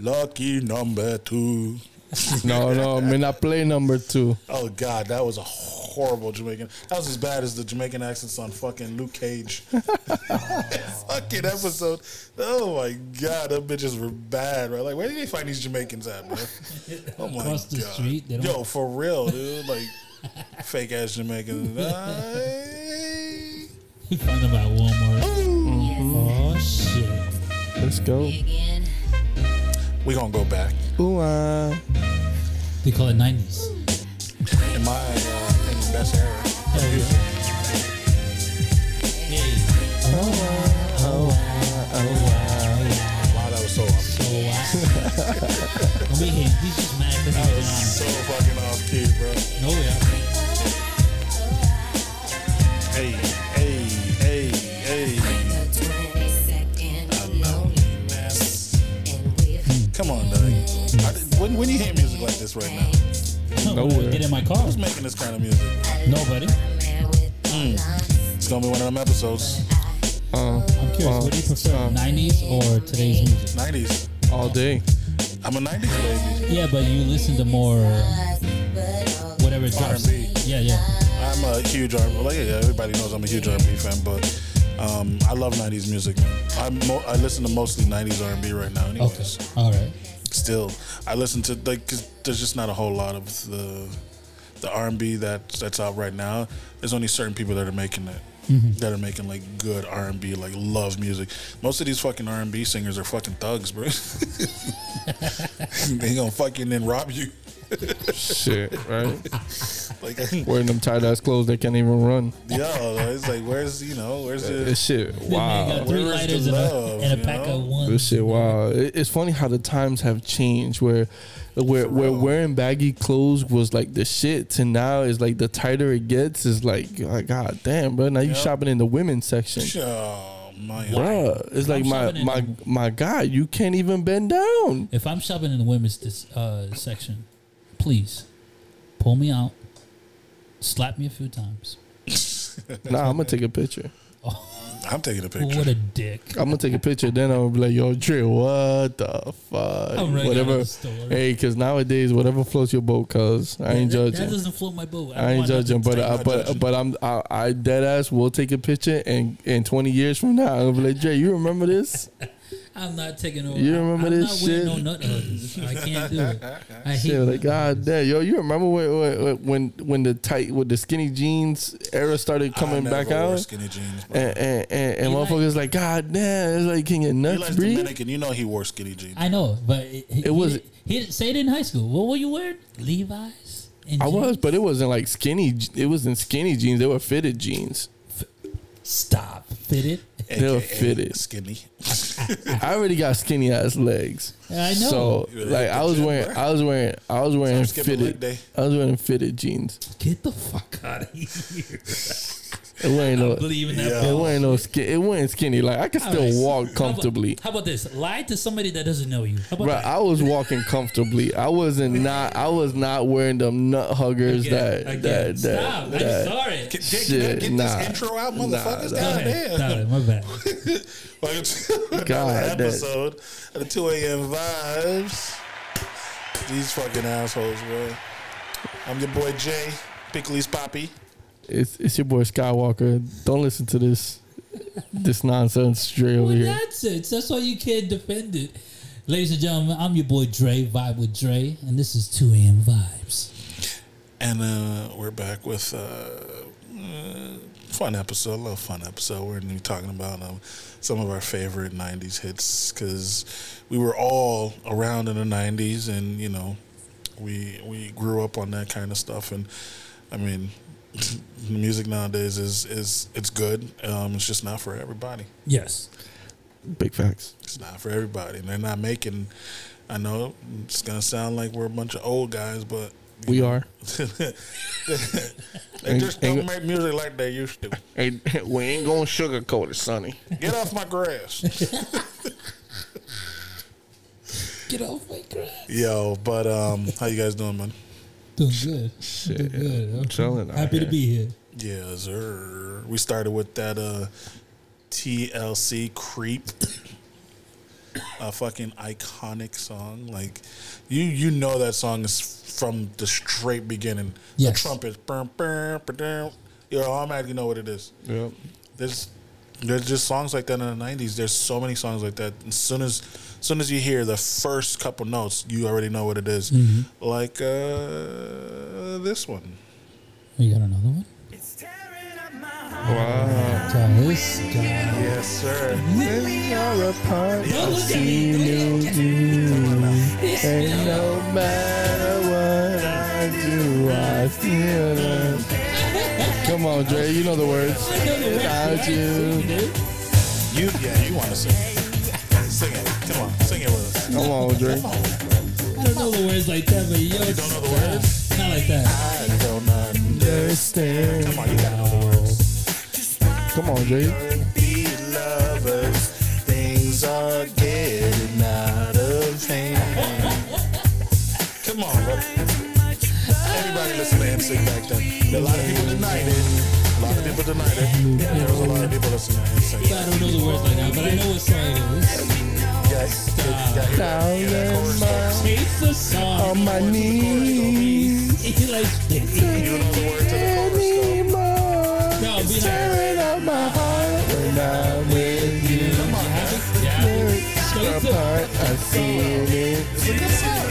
lucky number two. No, no, me not play number two. Oh God, that was a horrible Jamaican. That was as bad as the Jamaican accents on fucking Luke Cage. fucking episode. Oh my God, them bitches were bad, right? Like, where did they find these Jamaicans at, bro? Oh my Across the God. street, they don't- Yo, for real, dude. Like, fake ass Jamaicans. Ay. You find them at Walmart. Oh shit. Let's go. We gonna go back. Ooh, uh, They call it nineties. In my uh, opinion, best era. Hell yeah. Hey. Oh, wow, that was so off. So uh, don't be him. He's just mad because That was so fucking off key, bro. No, yeah. Hey, hey, hey, When, when you hear music like this right now, Nowhere. Get in my car. who's making this kind of music? Nobody. It's gonna be one of them episodes. uh, I'm curious. uh, what do you prefer, uh, '90s or today's music? 90s. all day. I'm a 90s baby. Yeah, but you listen to more whatever drops. R&B. Yeah, yeah. I'm a huge R&B. Like, yeah, everybody knows I'm a huge R&B fan, but um, I love 90s music. I'm mo- I listen to mostly 90s R&B right now. Okay. Anyways, All right. Still, I listen to like 'cause there's just not a whole lot of the the R&B that that's out right now. There's only certain people that are making that. Mm-hmm. That are making like good R and B, like love music. Most of these fucking R and B singers are fucking thugs, bro. they gonna fucking then rob you. Shit, right? Like, Wearing them tight ass clothes, they can't even run. yo, it's like, where's you know, where's the This shit, wow. three Where is lighters the and a, and a pack know? of ones. This shit, wow. It- It's funny how the times have changed. Where, where, where wearing baggy clothes was like the shit, to now is like the tighter it gets is like, like god damn, bro. Now you Yep. shopping in the women's section, Oh my bruh. It's like I'm my my the- my god, you can't even bend down. If I'm shopping in the women's dis, uh, section, please pull me out, slap me a few times. Nah, I'm gonna take a picture. I'm taking a picture. What a dick. I'm gonna take a picture. Then I'll be like, "Yo, Dre, what the fuck? I'm running out of whatever." the store. Hey, cause nowadays, whatever floats your boat, cuz I ain't that, that judging. doesn't float my boat. I ain't want nothing judging, but to I, but judging. but I'm I, I dead ass will take a picture and in 20 years from now I'll be like Dre, you remember this? I'm not taking over. You remember I'm this not wearing shit? No nut huggers. I can't do it. I hate Shit, like God damn, yo, you remember when when when when the tight with the skinny jeans era started coming I back wore out? Skinny jeans. Bro. And and, and, and like- motherfuckers like, God damn, it's like can your he nuts likes breathe? Dominican. You know he wore skinny jeans. I know, but it, he, was- He, he didn't say it in high school. What were you wearing? Levi's. And I was, but it wasn't like skinny. It wasn't skinny jeans. They were fitted jeans. Stop. Fitted. They were AKA fitted. Skinny. I already got skinny ass legs. I know. So You like hit the I was gym, wearing, bro. I was wearing, I was wearing Stop skipping leg fitted. day. I was wearing fitted jeans. Get the fuck out of here. It wasn't no, Believe in that. Yeah. it wasn't no skin. It wasn't skinny. Like I could still Alright. walk How about- comfortably. How about, this? Lie to somebody that doesn't know you. How about Bro, that? I was walking comfortably. I wasn't not. I was not wearing them nut huggers Again, that again. that that. Stop. I'm that- sorry. Get, get, Shit, get nah. this intro out, motherfuckers. Nah, Go God damn. Sorry, my bad. Welcome to another God, episode of the 2 a.m. vibes. These fucking assholes, bro. I'm your boy Jay, Pickles Poppy. It's it's your boy Skywalker. Don't listen to this this nonsense straight over Well, here. that's it. That's why you can't defend it. Ladies and gentlemen, I'm your boy Dre, Vibe with Dre, and this is 2 a.m. Vibes. And uh, we're back with uh, uh, fun episode, a little fun episode. We're going to be talking about um, some of our favorite 90s hits because we were all around in the 90s and, you know, we we grew up on that kind of stuff. And, I mean, the music nowadays is, is it's good. Um, it's just not for everybody. Yes. Big facts. It's not for everybody. And they're not making, I know it's going to sound like we're a bunch of old guys, but We are. they Ain't- just don't ain't- make music like they used to. Hey, we ain't gonna sugarcoat it, Sonny. Get off my grass. Get off my grass. Yo, but um, how you guys doing, man? Doing good. Shit, Doing good. I'm chilling. out Happy to here. be here. Yeah, sir. We started with that uh TLC creep. a fucking iconic song. Like you you know that song is from the straight beginning. Yes. The trumpet, bum, bum, ba-dum. you automatically know what it is. Yep. There's there's just songs like that in the '90s. There's so many songs like that. As soon as, as soon as you hear the first couple notes, you already know what it is. Like uh, this one. You got another one? Wow. This guy. Yes, sir. You're a part Don't of look at me. seeing Don't you look do. And no matter what I do, I feel it. Come on, Dre. You know the words. I know the words. Without you. You yeah, you want to sing? Sing it. Come on, sing it with us. Come on, Dre. I don't know the words like that, but yo, you don't know the words? Not like that. I don't Understand. Come on, you gotta know the words. Come on, Dre. Be lovers, things are getting out of hand. Come on, bro. Everybody listen to him sing back then. A lot of people denied it. A lot of people denied it. There was a lot of people listening to him. I don't know the words like that, but I know what song it is. Yes, yeah, Down in my, Chase the song. on my knees. He like You don't know the words to the chorus though. Anymore. No, be Tearing up my heart when I'm with you. Chase the Apart, I seen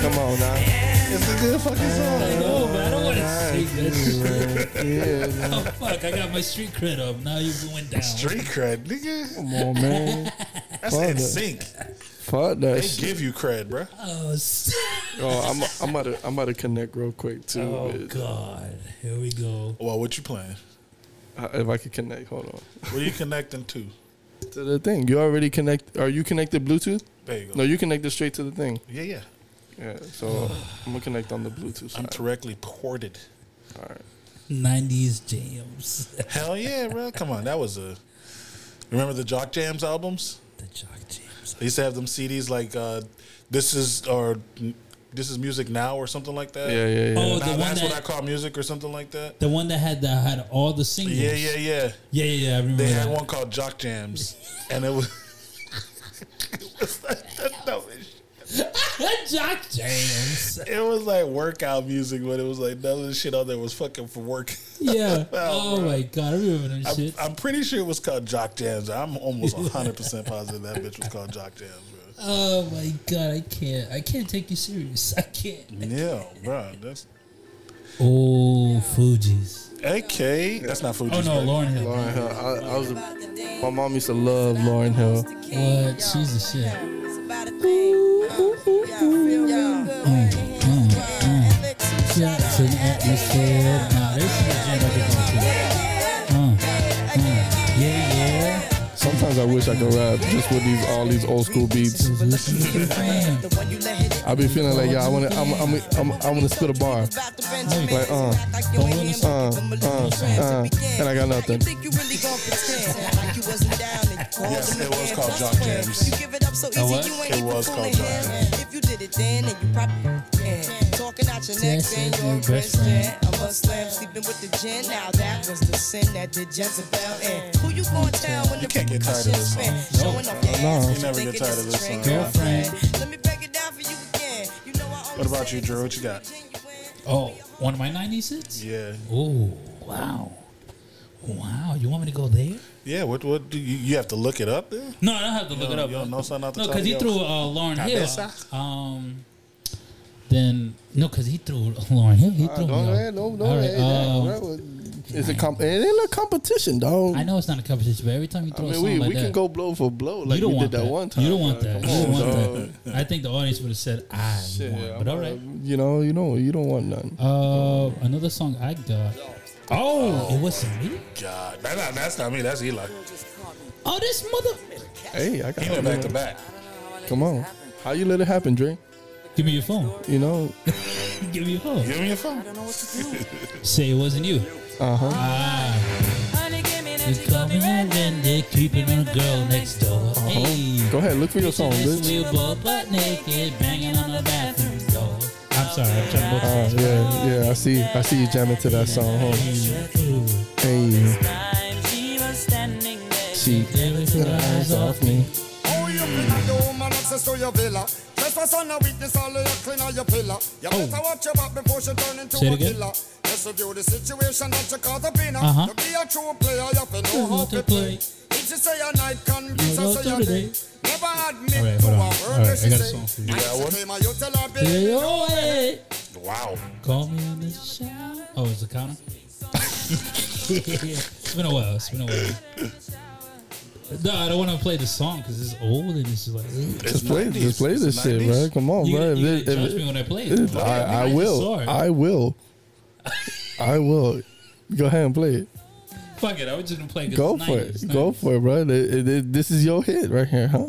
Come on now, it's a good fucking song. I know, but I don't want to sing that shit. Oh fuck! I got my street cred up. Now you're going down. Street cred, nigga. Come on, man. That's Fuck in it. sync. Fuck that They shit. give you cred, bro. Oh, Oh, I'm, I'm about to, I'm about to connect real quick too. oh with- god. Here we go. Well, what you playing? uh, if I could connect, hold on. What are you connecting to? To the thing, you already connect. Are you connected Bluetooth? There you go. No, you connected straight to the thing. Yeah, yeah. Yeah. So I'm gonna connect on the Bluetooth I'm side. directly ported. All right. 90s jams. Hell yeah, bro. Come on, that was a. Remember the Jock Jams albums? the Jock jams. They used to have them CDs like uh, "This Is" or "This Is Music Now" or something like that. Yeah, yeah, yeah. Oh, Now the one that's what I call music or something like that. the one that had the had all the singles. Yeah, yeah, yeah. yeah, yeah. yeah I remember They that. had one called Jock Jams, and it was. it was like the dumbest Jock jams. It was like workout music, but it was like none of the shit on there was fucking for work. Yeah. Oh, oh my god, I remember I'm, shit. I'm pretty sure it was called Jock Jams. I'm almost 100% positive that bitch was called Jock Jams, bro. Oh my god, I can't. I can't take you serious. I can't. Yeah, bro. That's Oh, Fugees. AK. That's not Fugees. Oh no, right? Lauryn Hill. Lauryn Hill. I, I was. A, my mom used to love Lauryn Hill. What? She's the shit. Mm, mm, mm. Shots in atmosphere. Nah, this is a jam I can Sometimes I wish I could rap just with these all these old school beats. I be feeling like yeah, I wanna I'm I'm I'm, I'm gonna spit a bar. Like uh uh uh uh, and I got nothing. Yes, it was called Jock Jams. Oh, what? It was called Jock Jams. If you did it then, then you probably can. Talking out your neck, Yes, you're a your best Christian. A Muslim sleeping with the gin. Now that was the sin that did Jezebel in. Who you gonna tell when You the can't get tired of this song. repercussions spin? Showing off your No. ass, You never think get tired of just this song. Girlfriend. Let me break it down for you again. You know I What about you, Drew? What you got? Oh, one of my 90s hits? Yeah. Oh, wow. Wow, you want me to go there? Yeah, what what do you, you have to look it up there? No, I don't have to look You it up. you don't know something off the No, because he your- threw uh, Lauryn Hill. Um, then no, because he threw Lauryn Hill. He Uh, threw. don't me go ahead, no, no, All right, hey, um, that was- It's a comp. It ain't a competition, dog. I know it's not a competition, but every time you I throw a mean, song we, like we that, can go blow for blow like you don't we want did that, that. one time. You don't want that. Come You don't on, want that. I think the audience would have said, "I Shit, won," I'm but all not- right. You know, you know, you don't want none. Uh, another song I got. Oh, it wasn't me. God, that, that- that's not me. That's Eli. Oh, this mother. Hey, I got He went back to back. Come on, how you let it happen, Dre? Give me your phone. You know, Give me your phone. Give me your phone. Say it wasn't you. uh huh. Ah. You coming and then they're creeping on a girl next door. Hey. Go ahead, look for your song, This bitch. we both butt naked, banging on the bathroom door. I'm sorry, I'm trying to look. Uh, yeah, yeah, I see, I see you jamming to that song. Huh? Hey, she Never took her eyes off me. me. access to your villa. Trespass on a weakness, all of your clean on your pillar. You better watch your back before she turn into Oh. Say it a again. killer. Let's review the situation that you caught up in. Uh-huh. To be a true player, you have to know Know how how to to play. play. If she say a night, convince You say a day. Do. Never admit All right, hold on. All right, I got a song for you. I got one? claim her, you tell her, baby. Hey, oh. Wow. Call me in the shower. Oh, is it counter? it's been a while. It's been a while. No, I don't want to play the song because it's old and it's just like. ugh. It's Just play, just play It's this shit, 90s. bro. Come on, You, bro. you, If you it- if judge it- me when I play it. I, I just will. saw it. I will. I will. Go ahead and play it. Fuck it. I was just gonna play. 'cause Go it's for 90s, it. Go for it, bro. It- it- it- this is your hit right here, huh?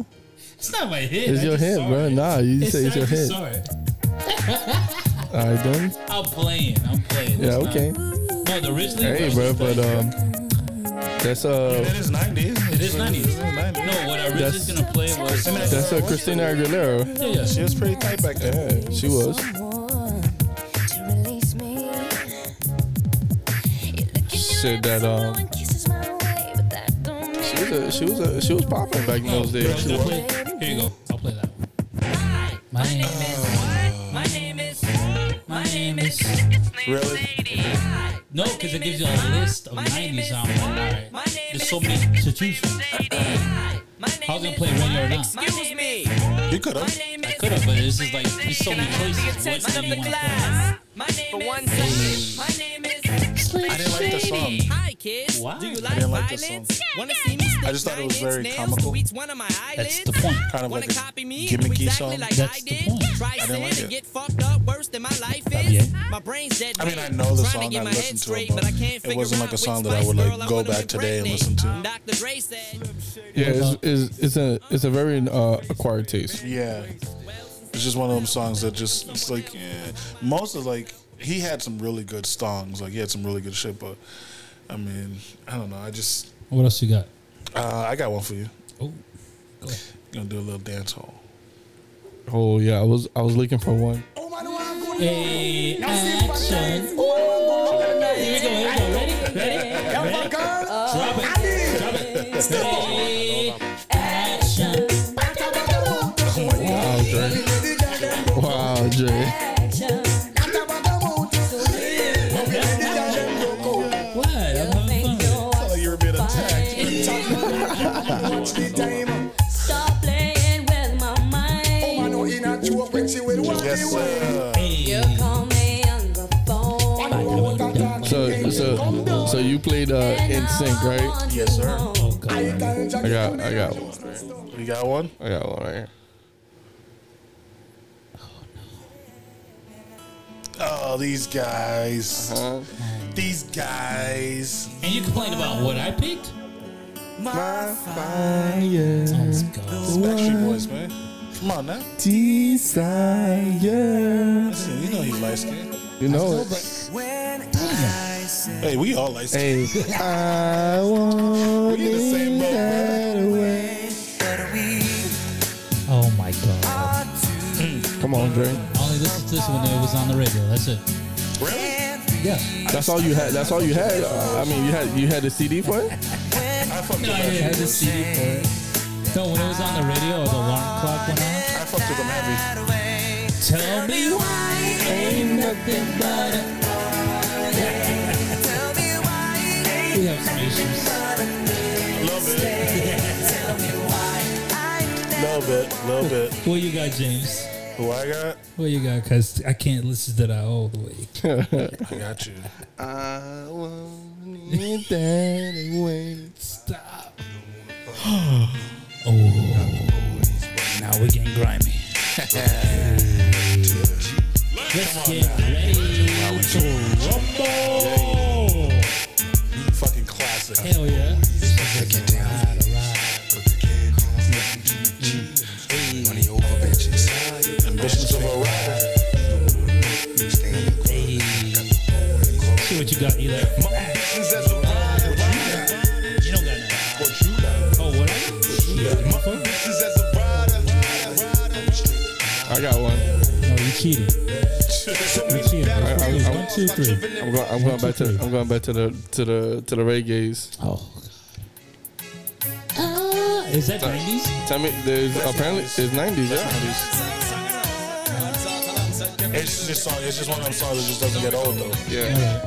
It's not my hit. It's I your hit, bro. it. Nah, you It's say it's I your just hit. saw it. All right, then. I'm playing. I'm playing. Yeah, It's not- okay. No, the originally. Hey, bro, but like- um, that's uh, It is 90s. It is 90s. It is 90s. No, what I was just gonna play was. that's uh, Christina Aguilera. yeah, yeah. She was pretty tight back then. Yeah, she was. Shit, that um, she was a, she was a, she was popping back in those but was days. Here you go. I'll play that one. My name is. My name is. My name is. Really? No, because it gives you a list of 90s. I'm like, all right. There's so many to choose from. I was gonna play Radio or Not. Excuse me. You could have. I could have, but it's just like there's so many choices. What Attention do you the want to play? class. For one second. My name song. Hi, kids. Why? Do you I like didn't like the song. violence? Wanna see me stick I just thought it was very comical. one of my? That's the point. Kind of like a copy me? gimmicky Do exactly song. like That's I the did? point. Try didn't sin like and it. get fucked up worse than my life is. Yeah. My brain's dead. I mean. I know the song, I listened to it, but I can't it wasn't like a song that I would, like, go back today and listen to. Dr. Dre said. Yeah, it's, it's, it's a it's a very uh, acquired taste. Yeah. It's just one of them songs that just, it's like, eh. most of like, he had some really good songs. Like, he had some really good shit, but I mean, I don't know. I just, What else you got? uh, I got one for you. Oh, go ahead. Gonna do a little dance hall. Oh yeah, I was I was looking for one. Hey, action. Here we go. Here we go. Ready? Ready? Drop it. Drop it. So so you played uh, NSYNC, right? Yes, sir. Oh, God. I got I got one. You got one? I got one right here. Oh, these guys. Uh-huh. These guys. And you complain about what I picked? My fire, God. Backstreet Boys, man. Come on now. desire. Listen, you know he's light skinned. You know it. Hey, we all light skinned. Hey, I want We in the same boat, that away. Oh, my God. Come on, Dre. I only listened to this when it was on the radio. That's it. Really? Yeah. That's all you had. That's all you had. Uh, I mean, you had you had a CD for it. I fucked with No, I that. didn't have the CD for it. No, when it was on the radio or the alarm clock went on. I fucked with them heavy. Tell me why ain't nothing but a. We have some issues. Love it. Little bit, a little bit. What you got, James? Who I got? What you got? Cause I can't listen to that all the way. I got you. I want it that away. Stop. oh, now we're getting grimy. Let's get ready to rumble. Fucking classic. Hell yeah. Ride, Ambitions of a rider. See what you got, Eli. You don't got nothing. Oh, what? Yeah. I got one. No, you cheated. You cheated. I- I- One, two, three. I'm going. I'm going back to. I'm going back to the to the to the reggae's. Oh. Is that 90s? Tell me, there's apparently it's 90s. Yeah. It's just song. It's just one of them songs that just doesn't get old though. Yeah.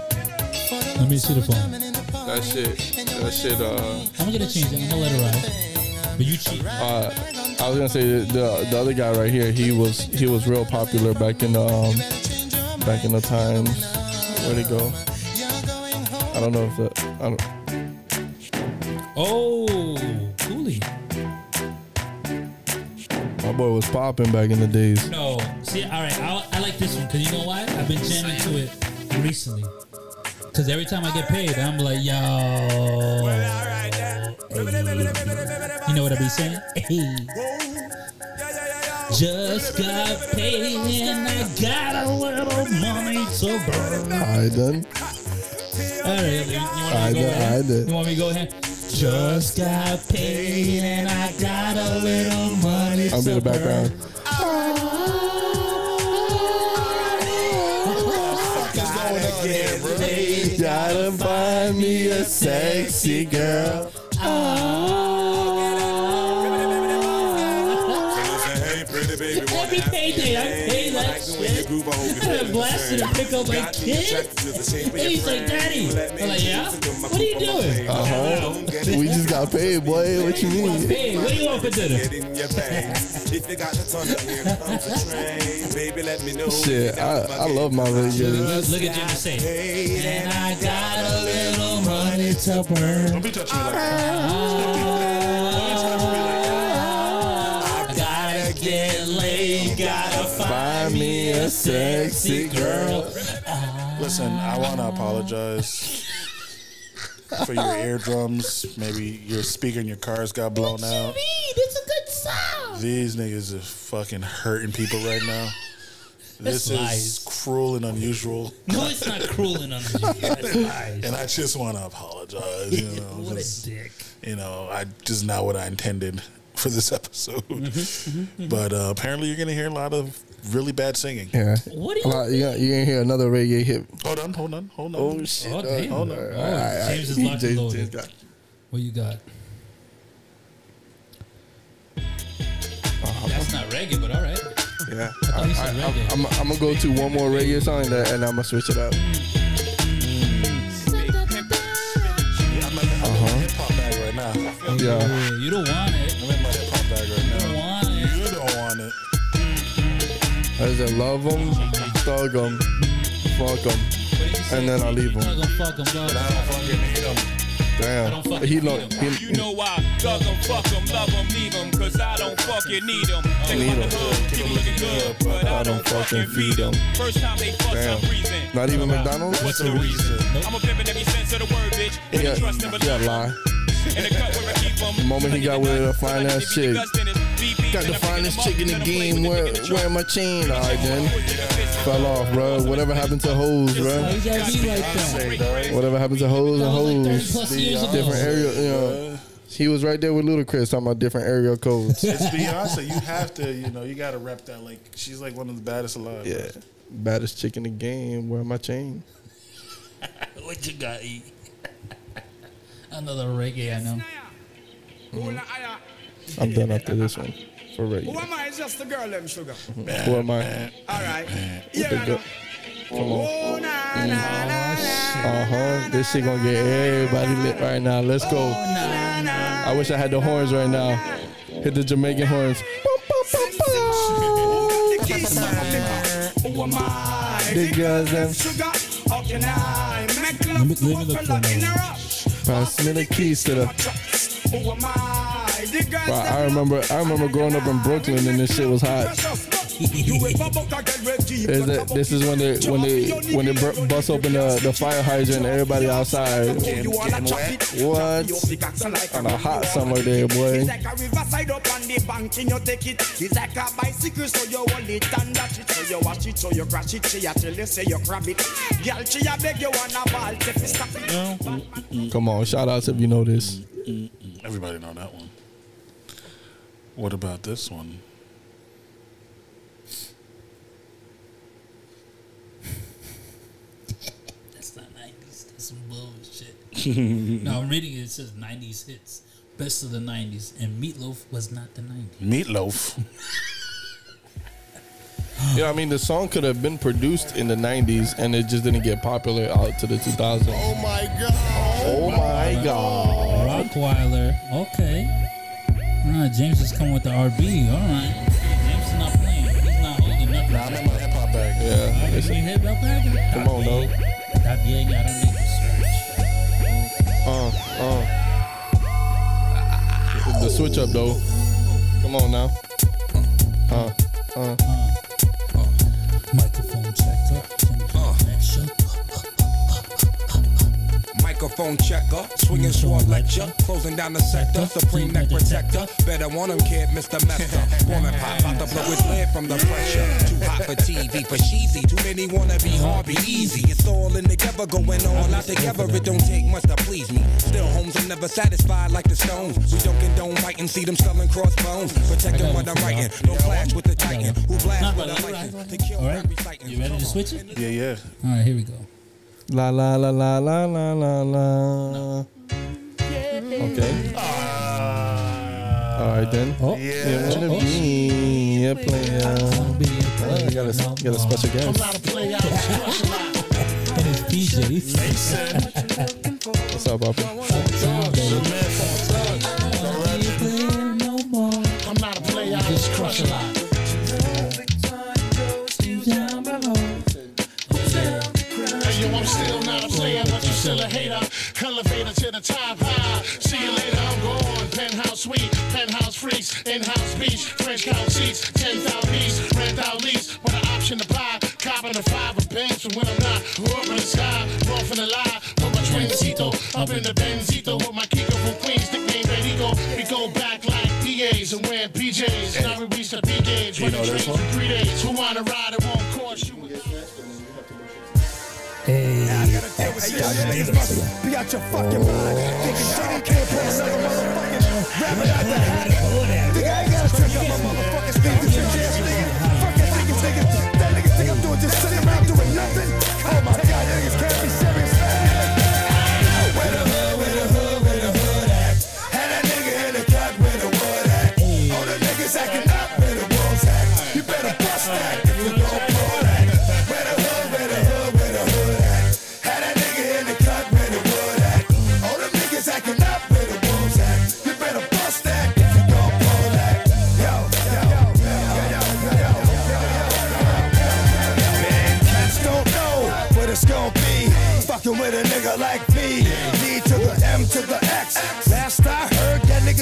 Let me see the phone. That shit. That shit. Uh. I'm gonna change it. I'm gonna let it ride. But you cheat. Uh, I was gonna say the, the the other guy right here. He was he was real popular back in the um back in the times. Where'd he go? I don't know if the I don't, Oh, Cooley. my boy was popping back in the days. No, see, all right, I, I like this one because you know why? I've been jamming to it recently. Because every time I get paid, I'm like, yo. You know what I be saying? Hey. Just got paid and I got a little money to burn. I done. All right, you, you want I me to go did, ahead? I did. You want me to go ahead? Just got paid and I got a little money. I'll be the background. Gotta find me a sexy girl. Every payday, I pay that shit. I blasted and pick up my kid. And he's like, Daddy. I'm like, yeah? What are you doing? Uh huh. We just got paid, boy. What you mean? Hey, what you want for dinner? in your veins. If you got the tunnel, here comes a train. Baby, let me know. Shit, I, I love my Vegas. Look at Jimmy say. And I got a little money to burn. Don't be touching me like that. Get laid, gotta Find me a sexy girl. Listen, I want to apologize for your eardrums. Maybe your speaker in your cars got blown out. It's a good sound. These niggas are fucking hurting people right now. That's This lies. is cruel and unusual, No, it's not cruel and unusual. That's lies. and I just want to apologize. You know, What a 'cause, dick. you know, I just not what I intended for this episode. Mm-hmm. Mm-hmm. Mm-hmm. But uh, apparently, you're gonna hear a lot of really bad singing. Yeah. What do you? lot, you, you ain't hear another reggae hit. Hold on, hold on, hold on. Oh shit! Oh, damn. hold on. All right, all right. James is locked and loaded. Got- What you got? Uh-huh. That's not reggae, but all right. Yeah. thought I, I, I'm, I'm gonna go to one more reggae song and, and I'm gonna switch it up. Yeah, I'm in, I'm in my hip hop bag right now. Yeah. Yeah, you don't want it. I said love them, thug them, fuck them. What did you say? And then I'll leave 'em. You're not gonna fuck 'em, bro. But I don't fucking need them. Damn. don't fucking He need know. 'em. He, You know why? Thug 'em, fuck 'em, love 'em, leave 'em, cause I don't fucking need 'em. They Need come 'em. to hood, keep 'em looking good, but I don't fucking feed 'em. First time they fuck Damn. some reason. not even McDonald's. What's the reason? I'm a pimp in every sense of the word, bitch. Yeah, trust and yeah, lie. In the cut where I keep 'em. The moment he got with a fine ass chick. Got the finest chick in the game. Where, wearing my chain. All right, then. Fell off, bro. Whatever happened to hoes, bro? you gotta be like that? Whatever happened to hoes and That was like 30 hoes. plus years ago. Different area, you know. He was right there with Ludacris talking about different area codes. It's Beyonce. You have to, you know, you got to rep that. Like she's like one of the baddest alive. Yeah. Baddest chick in the game. Wearing my chain. What you got, E? Another reggae, I know. I'm done after this one. For reggae. Who am I? It's just the girl, them sugar. Who am I? All right. The Yeah, girl- Come on. Oh. Uh huh. This shit gonna get everybody lit right now. Let's go. I wish I had the horns right now. Hit the Jamaican horns. Who the keys to my liquor? Who am I? Big girls them. Sugar, how can I make love to a fella in a rush? Pass me the keys to the. Who am I? The girls Bro, them I remember. I remember growing up in Brooklyn and this shit was hot. You a girl with deep Is that this is when they when they when they bur- bust open the, the fire hydrant and everybody outside. You wanna? What? You pickaxe like On a hot summer day, boy. It's like a on the bank and you take it. Like a bicycle, so you hold it and dash it. So you watch it, so you crash it. She a tell you say you grab it. Girl, she a beg you wanna ball, take it, stop it. Come on, shout outs if you know this. Everybody know that one. What about this one? That's not 90s. That's some bullshit. no, I'm reading it. It says 90s hits. best of the '90s, and Meatloaf was not the '90s. Meatloaf. Yeah, I mean the song could have been produced in the '90s and it just didn't get popular out to the 2000s. Oh my god. Oh my god! Rockweiler, okay. All right, James is coming with the RB. All right, James is not playing. He's not holding nothing. Nah, I'm in my hip hop bag. Yeah, Alright, it's- you hit up back. come on, though. That yeah, I don't need to search. Uh. The switch up though. Come on now. Uh, uh. Microphone checker, swinging sword lecture, closing down the sector, supreme neck protector. Better want him, kid, Mr. Mester. Woman pop out to blow his lid from the pressure. Too hot for TV, for cheesy. Too many wanna be hard, be Easy. It's all in together, going all out together. It don't take much to please me. Still, homes are never satisfied like the Stones. We don't condone fighting, see them selling crossbones. Protecting what I'm writing. Don't clash with the Titan. Who blast Not with a really, license right. to kill All right, rap reciting. you ready to switch it? Yeah, yeah. All right, here we go. La la la la la la la la. Okay. Ah. All right then. Oh, Yeah, wanna be a player. Oh, you got a, you got a special guest. And it's PJ. What's up, Papa? I'm not a player, I just crush a lot. Hater. Elevator to the top high. See you later, I'm gone. Penthouse suite, penthouse freaks, in-house beach, French couch seats, 10,000 piece, rent out lease, with an option to buy. Copping a five of bands from when I'm not. Up in the sky, off in the lie, with my twincito, up in the Benzito, with my Kiko from Queens, nickname Red Eagle. We go back like PAs and wearing PJs. Now we reach the P gauge, You know running trains one? for three days. Who wanna ride? It won't cost you. Hey. Be out your fucking mind. Thinking John can't pull another motherfucking rapper out the hat.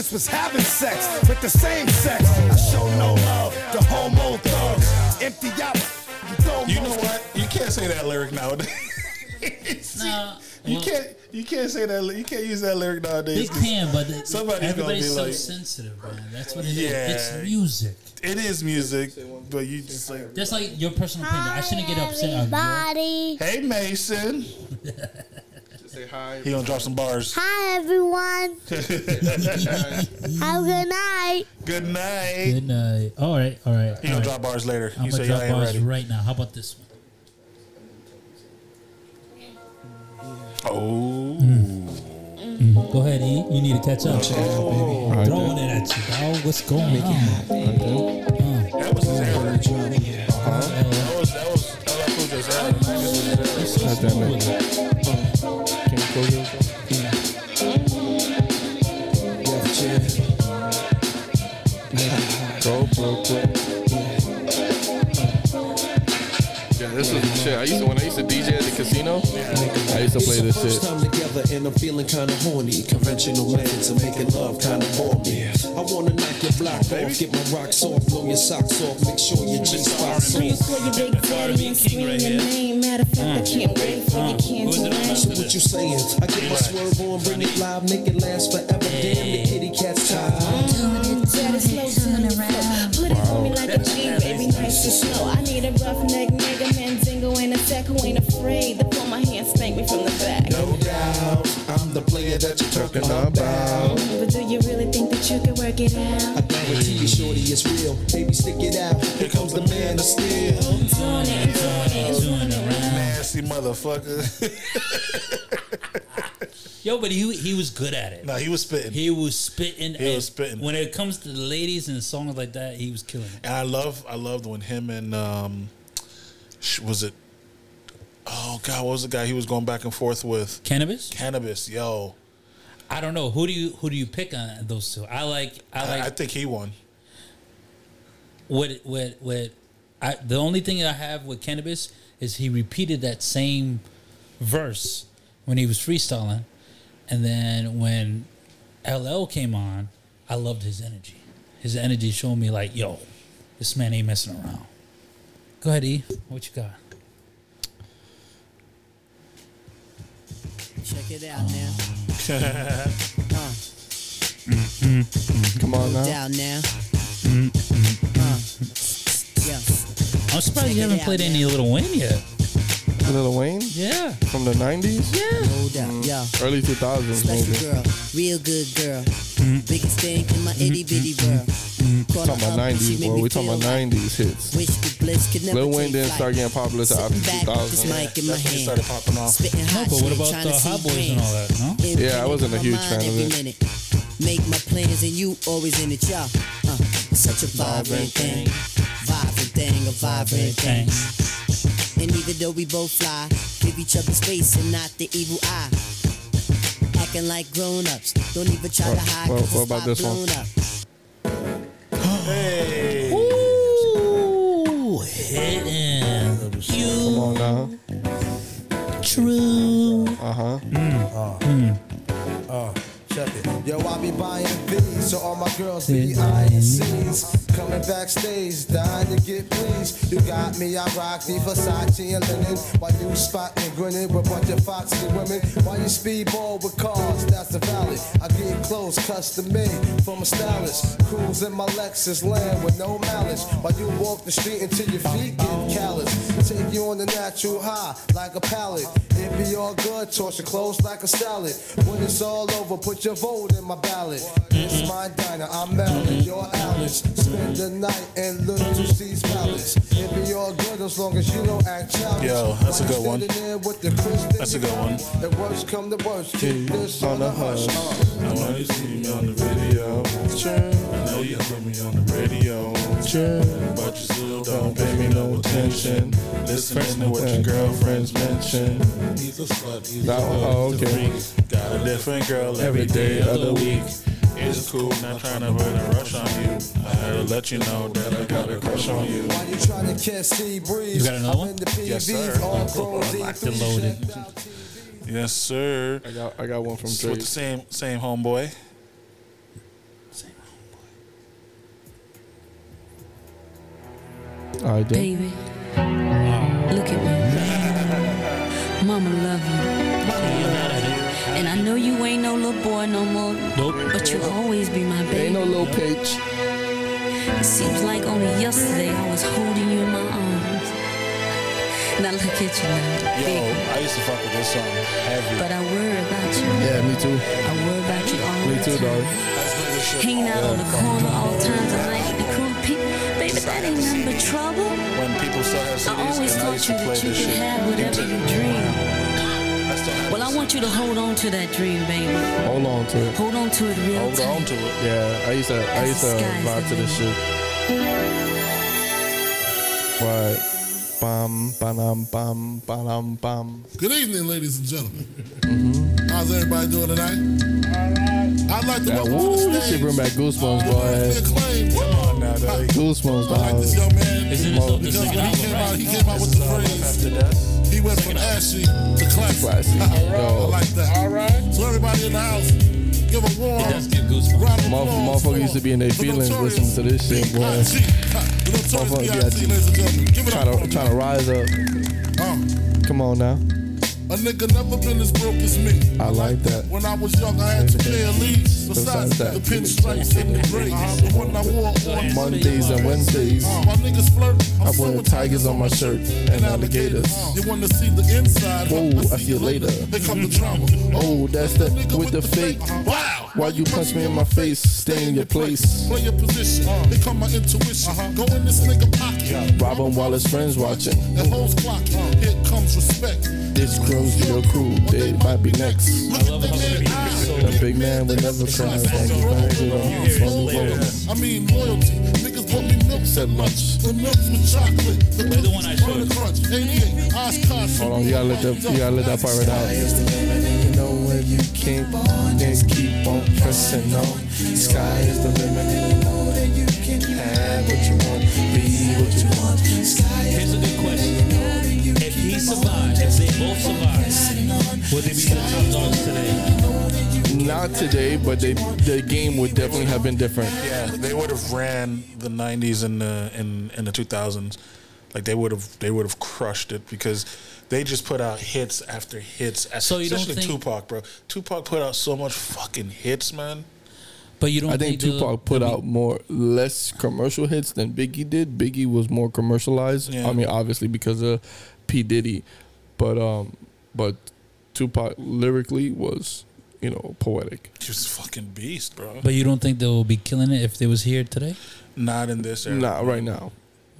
Niggas was having sex with the same sex. I show no love to homo thugs. Empty out. You know what? You can't say that lyric nowadays. Nah, You well, can't. You can't say that. You can't use that lyric They nowadays. 'cause can, but it- somebody's gonna everybody's be so like- sensitive, man. That's what it is. Yeah. It's music. It is music, but you just like. Just like your personal opinion. I shouldn't get upset. on your- Everybody. Hey Mason. Say hi. He gonna drop some bars. Hi, everyone. Have a good night. Good night. Good night. All right, all right. He all gonna right. drop bars later. I'm He gonna said drop bars ready. right now. How about this one? Oh. Mm-hmm. Go ahead, E. You need to catch up. Oh. Throwing it at you, dog. What's going on? That was his era. That was that was LL Cool J's era. Was his era. God damn it. Go, bro, bro. Yeah, shit. I used to when I used to DJ at the casino. I used to play this First shit. time together and I'm feeling kinda horny. Conventional methods of making love kinda bore me. I wanna knock your block off, get my rocks off, blow your socks off, make sure your G spot's Call off. your big daddy and scream your name. Matter of fact, I mm. can't wait for your candy So what you saying? I get my swerve on, bring it live, make it last forever. Damn, the kitty cat's tired. Daddy, slow turn around. Put it on me like a G, baby, nice and slow. I need a rough neck nigga, Mandingo and a tech who ain't afraid to pull my hand, spank me from the back. No doubt, I'm the player that you're talking about. But do you really think that you can work it out? I guarantee you, shorty, it's real. Baby, stick it out. Here comes the man of steel. Doing it and doing it and doing it right. Nasty motherfucker. Yo, but he he was good at it. No, he was spitting. He was spitting. He was spitting. When it comes to the ladies and songs like that, he was killing it. And I love, I loved when him and um, was it? Oh God, what was the guy he was going back and forth with? Canibus. Canibus, yo. I don't know who do you who do you pick on those two. I like I I, like I think he won. what what what I the only thing I have with Canibus is he repeated that same verse when he was freestyling, and then when LL came on, I loved his energy. His energy showed me like, yo, this man ain't messing around. Go ahead, E. What you got? Check it out now. Uh, Come on now. down now. Mm-hmm. Yeah. I'm surprised you haven't played any Little Wayne yet. Lil Wayne? Yeah. From the 90s? Yeah. Hold up, yo. Early 2000s, Special maybe. girl, real good girl. Mm-hmm. Biggest thing in my itty bitty world. Call Talking about 90s, bro. boy. me We talking about 90s hits. Wish the bliss could never Lil Wayne didn't start getting popular till after Sitting back with this 2000. mic in my That's when he hand. started popping off. Spitting No, hot but what about the to Hot Boys and all that? No. Yeah, I wasn't a huge fan of it. Make my plans and you always in it, y'all. Uh, such a vibrant thing, vibrant thing, a vibrant thing. And even though we both fly, give each other space and not the evil eye. Acting like grown ups, don't even try to What- hide what- what about this one? up. Hey. Ooh, hitting Come on now. true. Uh huh. Uh, check it. Yo, I be buying V's, so all my girls be eyeing C's. Coming backstage, dying to get pleased. You got me, I rock the Versace and linen. While you spotting, grinning with a bunch of foxy women. While you speedball with cars, that's the valley. I get clothes custom made from a stylist. Cruise in my Lexus land with no malice. While you walk the street until your feet get callous. Take you on the natural high like a pallet. It be all good, toss your clothes like a salad. When it's all over, put your vote in my ballot. It's my diner, I'm Marilyn, you're Alice. The night in Little C's Palace. It be all good as long as you don't act childish. Yo, that's a good one. you standing there with the That's a good one. mouth. If worst come to worst, keep this on the hush. I want you see me on the video. I know you heard me on the radio. But you still don't pay me no attention. Listening to what your girlfriends mention. He's a slut, he's That a Oh, okay. Got a different girl every day of the week. It's cool, not trying to put a rush on you. I had to let you know that I got a crush on you. While you trying to catch sea breeze, You got another I'm one? in the Yes, PVs, sir. all chrome Locked and loaded. checked out TV. Yes, sir. I got I got one from With the same same homeboy. All right, then. Baby, look at me. Mama love you. And I know you ain't no little boy no more. Nope. But you'll always be my baby. Ain't no little pitch. It seems like only yesterday I was holding you in my arms. Now look at you now. Yo, big. I used to fuck with this song heavy. But I worry about you. Yeah, me too. I worry about you all Me the too, dog. Hanging out on the corner all times of night with the cool people. Baby, that ain't nothing but trouble. When people have I always thought you that you could shit. have whatever you dream. I still have Well, I want you to hold on to that dream, baby. Hold on to it. Hold on to it real Hold tight. on to it. Yeah, I used to I used to As vibe to this shit. What? Bam, bam, bam, bam, bam. Good evening, ladies and gentlemen. Mm-hmm. How's everybody doing tonight? All right. I'd like to That welcome woo, to the this stage. shit bring back goosebumps, boy. Acclaim. Goosebumps, I like this dog. young man Isn't this something because when he came out, out, he came out with the phrase. He went from ashy to classy. Classy. I Yo, like that. All right. So everybody in the house, give a warm It does give goosebumps. round of motherf- applause motherfucker used to be in their for feelings Notorious listening to this shit, boy. B.I.G. The Notorious Motherfucker B.I.G., B.I.G. ladies and gentlemen. Give it Trying up to trying to rise up. Uh, Come on now. A nigga never been as broke as me. I like that. When I was young, I had to pay a lease. Besides that. the pinstripes and the braids, the one I wore on Mondays and Wednesdays. Uh, my niggas flirt. I'm I wear tigers on my shirt and alligators. You want to see the inside? Whoa, I'll I see you later. They come the drama. Oh, that's the with the fake. Wow. Why you punch me in my face? Stay in your place. Play your position. They come my intuition. Go in this nigga pocket. Robin Wallace friends watching. And hoes clocking. Here comes respect. This crew girls, your crew, they might be next. I love how it's so. A big man would never cry. From the back of the- from the road. I mean loyalty. Niggas bought me milk Said much. The milks with chocolate. The Play the one I showed. Butter crunch. 88. Oshkosh. Hold on, you gotta let that you gotta let that part right out. You know when you can't just keep on pressing on. Sky is the limit, and you know that you can have what you want, be what you want. Here's a good question. If he survived, if they both survived, would they be the top dogs today? Not today, but they the game would definitely have been different. Yeah, they would have ran the '90s and the in in the 2000s. Like they would have they would have crushed it because they just put out hits after hits. So you don't especially think- Tupac, bro. Tupac put out so much fucking hits, man. But you don't I think think the- Tupac put the- out more less commercial hits than Biggie did. Biggie was more commercialized. Yeah. I mean, obviously because of P Diddy, but um, but Tupac lyrically was you know poetic. Just fucking beast, bro. But you don't think they will be killing it if they was here today? Not in this era. Not right now.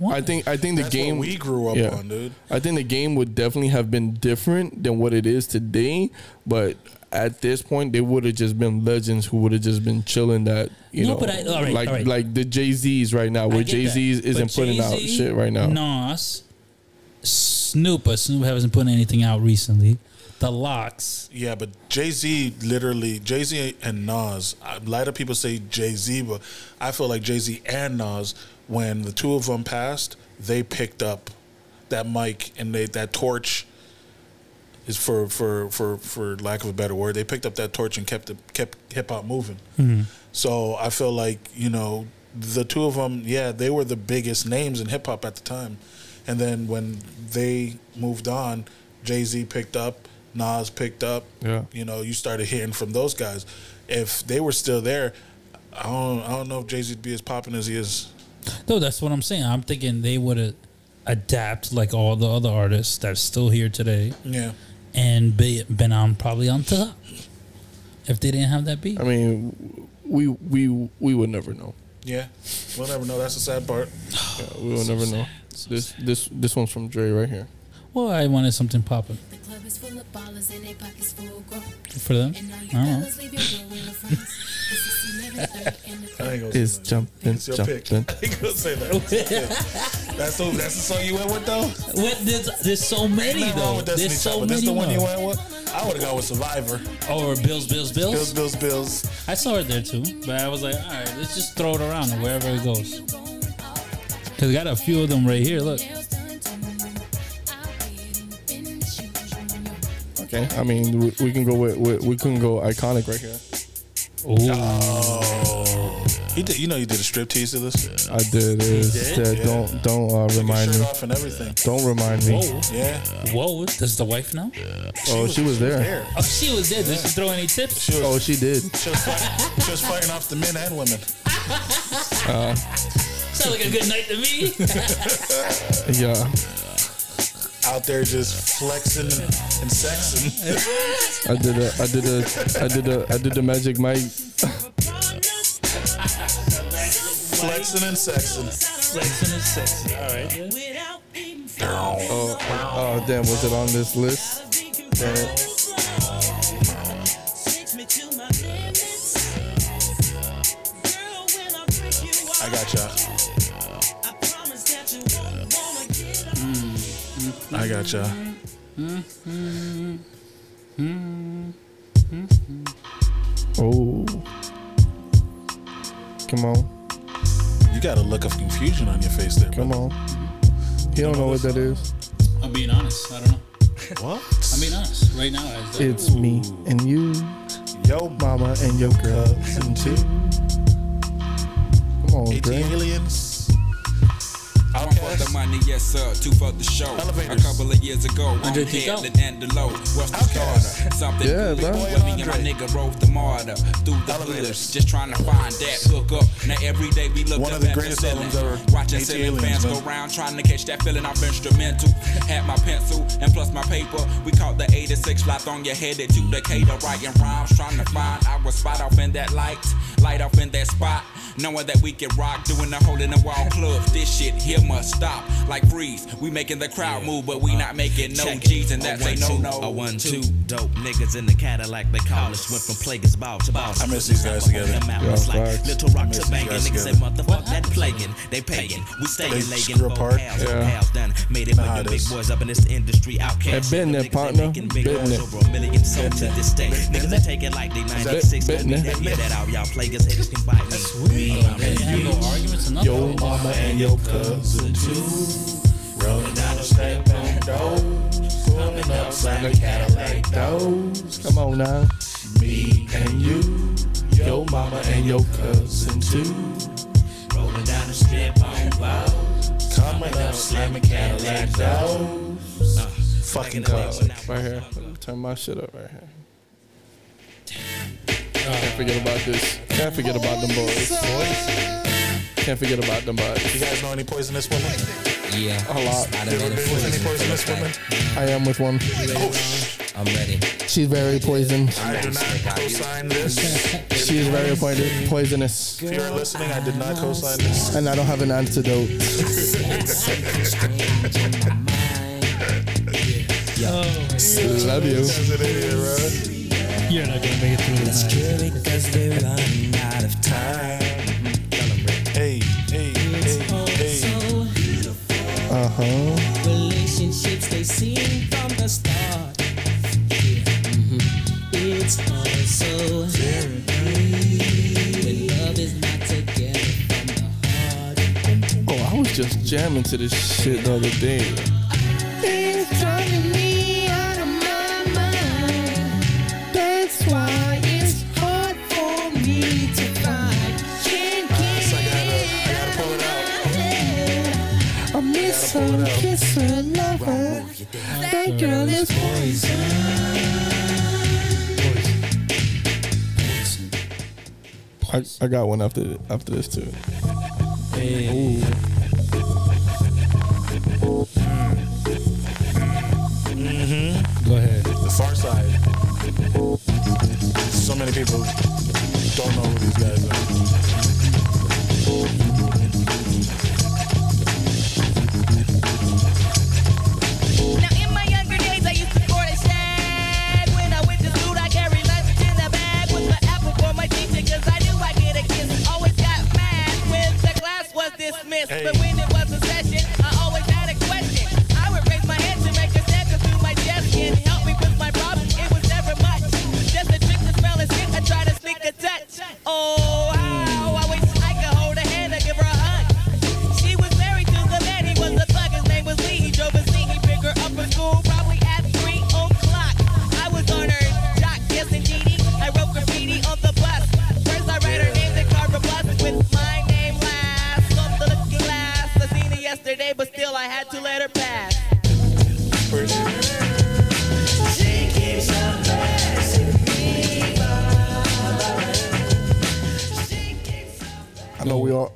I think I think the That's what game we grew up on, dude. I think the game would definitely have been different than what it is today, but at this point they would have just been legends who would have just been chilling that you No, know but I- all right, like all right. like the Jay Z's right now where Jay that. Z isn't But putting out Jay-Z, shit right now. Nas, Snoop, but Snoop hasn't put anything out recently. The Locks. Yeah, but Jay Z literally Jay Z and Nas. A lot of people say Jay Z, but I feel like Jay Z and Nas, when the two of them passed, they picked up that mic and they that torch. Is for for for for lack of a better word, they picked up that torch and kept it, kept hip hop moving. Mhm. So I feel like you know the two of them, yeah, they were the biggest names in hip hop at the time, and then when they moved on, Jay Z picked up, Nas picked up. Yeah. you know, you started hearing from those guys. If they were still there, I don't I don't know if Jay Z'd be as popping as he is. No, that's what I'm saying. I'm thinking they would have adapt like all the other artists that's still here today. Yeah. And be, been on probably on top. If they didn't have that beat. I mean, we we we would never know. Yeah, we'll never know. That's the sad part. Yeah, we will never know. This this this one's from Dre right here. Well, I wanted something popping. For them? I don't know. I ain't gonna Is jumping, It's your pick. jumping. I ain't gonna say that. that's the that's the song you went with though. What, there's, there's so many Ain't nothing wrong though. with Destiny There's so Child, but many. This the one you though. went with. I would have gone with Survivor. Or Bills, Bills, Bills. Bills, Bills, Bills. I saw it there too, but I was like, all right, let's just throw it around and wherever it goes. Cause I got a few of them right here. Look, Okay, I mean we, we can go with, with we can go iconic right here. Oh, he did. You know, you did a strip tease to this. I did. Is did? that don't don't uh, Took remind shirt me. off and everything. Don't remind me. whoa, Yeah. whoa, does the wife know? Oh, she was there. Oh, she was there. Did she throw any tips? She was, Oh, she did. she was, fighting, she was fighting off the men and women. Uh, Sound like a good night to me. yeah, Out there just flexing and, and sexing. I did a I did a I did a I did the Magic Mike. flexing and sexing. Flexing and sexing. All right. Oh, oh, oh damn! Was it on this list? Damn it. I got y'all. I got y'all. Oh, come on, You got a look of confusion on your face there. come on. He don't know what that is. I'm being honest. I don't know. What? I'm being honest. Right now, I don't- It's me and you, Yo, mama and your girl and two. Come on, AT Dre. aliens. One for the money, yes sir. Two for the show. Elevators. A couple of years ago, on Andre 3000. Headland and the low. What's the starter? Something Yeah, really bro. good with me and my nigga rode the MARTA through the Elevators. Just trying to find that hook up. Now every day we look One up of the at greatest ceiling, albums ever. Watching AT ceiling Aliens, fans man. go round trying to catch that feeling off instrumental. Had my pencil and plus my paper. We caught the 86 fly on your headed to Decatur, writing rhymes, trying to find our spot off in that light, light off in that spot. Knowing that we can rock, doing the hole in the wall club. This shit here must stop. Like freeze, we making the crowd move, but we uh, not making no G's, and that's a no no. A one two dope niggas in the Cadillac. They call us went from plaguers ball to boss. I miss these guys together. Yeah, Yeah, like little rock to these banging. Niggas say motherfuck that plaguing. They pagan. We staying They lagging. screw Four apart. pals, Yeah. pals done. Made it with the big boys up in this industry. OutKast. Hey, been there, Niggas, they partner. making big Been noise there. over a million songs to this day. Niggas they take it like they 96. Been Gonna be there. that year that out. Y'all plaguers haters can bite me. No arguments or nothing. Mama and your cousin too. Rolling down the step on doors. Pulling up, slamming Cadillac Those. Come on now. Me and you. your mama and your cousin too. Rolling down the strip on bows. Coming up, slamming Cadillac doors. Fucking classic. Right here. Turn my shit up right here. Can't forget about this. Can't forget about them boys. Can't forget about them boys. You guys know any poisonous women? Yeah. A lot. I You ever been with any poisonous women? I am with one. Oh, I'm ready. She's very poisoned. I do not co-sign this. She is very pointed, poisonous. If you're listening, I did not co-sign this. And I don't have an antidote. Love you. That's an idiot, bro. You're not gonna make it through the night. Because we're running out of time. Hey, hey, hey, hey. Uh huh. Relationships they seem from the start. It's also when love is not together from the heart. Oh, I was just jamming to this shit the other day. I miss her, kiss her, love her. That girl is I, I got one after after this too. Hey. Mm-hmm. Go ahead. The Pharcyde. So many people don't know who these guys are. Dismissed, but when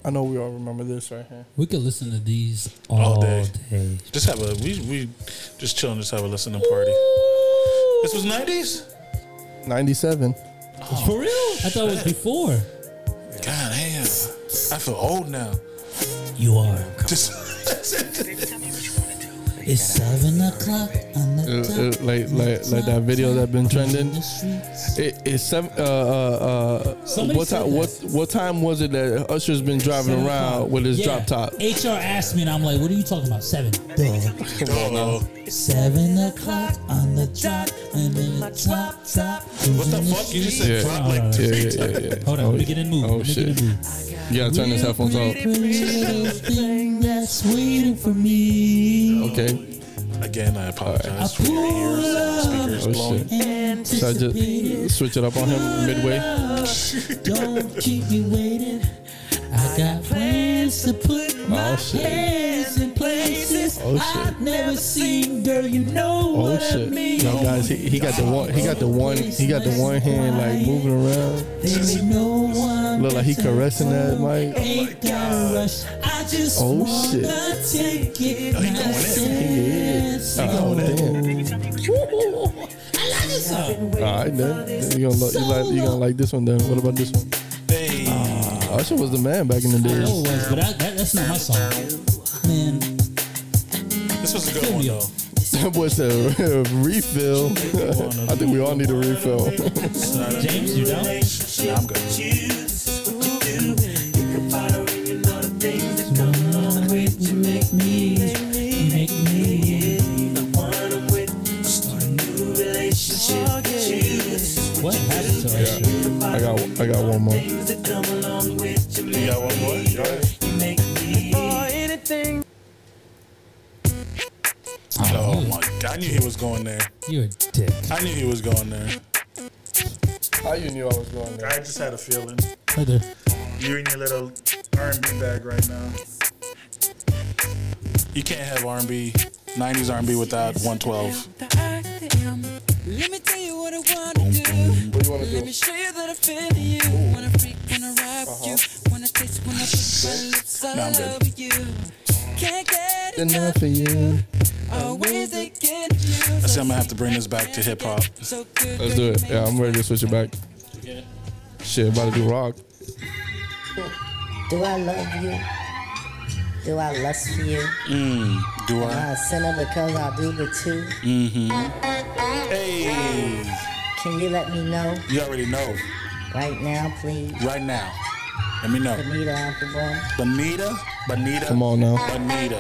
I know we all. I know we all remember this right here. We could listen to these all, All day. day. Just have a we we just chilling, just have a listening party. This was nineties. Ninety-seven. Oh. For real? I thought it was before. God damn, I feel old now. You are. Just It's seven o'clock on the Uh, top. uh, like like like that video that been trending. It, it's seven. Uh, uh, uh, what time? What what time was it that Usher's been driving Seven around o'clock. with his Yeah. drop top? HR asked me, and I'm like, "What are you talking about? Seven? Duh. Uh-oh. Seven o'clock on the dot, and then the top top. What the fuck? You just said Yeah. drop like Yeah, yeah, yeah, yeah. Hold on, Oh, let me get in the mood. Oh let me shit! get in the. You gotta turn his headphones off. Pretty little thing that's waiting for me. Okay. Again, I apologize for pull your ears and speakers Oh blowing. shit! So I just switch it up on him midway. Don't keep me waiting. I got plans to put oh, my Oh, shit. hands in places Oh, shit. I've never seen, girl. You know Oh what I shit! mean. Yo, guys, he, he got the one. He got the one. He got the one hand like moving around. There's no one Look like he caressing that mic. Oh, gotta rush. I just Oh, wanna shit. take it nice He and is. slow. Oh damn! I love this song. All right, then then you gonna lo- you like you gonna like this one then? What about this one? Hey, Usher was the man back in the I know days. it was, but I, that, that's not my song. Man, This was a good one though. That boy said refill. I think we all need a refill. James, you down? Nah, I'm good. You make me, you make me. What happened to us? I got I got one more. You got one more? You all right? Oh my god! I knew he was going there. You're a dick. I knew he was going there. How you knew I was going there? I just had a feeling. Right there. You're in your little R&B bag right now. You can't have R&B, 90s R&B without 112. Let me tell you what I wanna do. What you want to do? Let me show you that I feel you. Wanna wanna put my lips all Nah, I'm good. you. Can't get Enough for you. always thinking you. I see I'm gonna have to bring this back to hip hop. Let's do it. Yeah, I'm ready to switch it back. Shit, about to do rock. Do I love you? Do I lust for you? Mm, do Am I I? a sinner because I do the two? Mm-hmm. Hey, Can you let me know you already know. right now, please? Right now. Let me know. Bonita Applebum. Bonita, Bonita. Come on now. Bonita.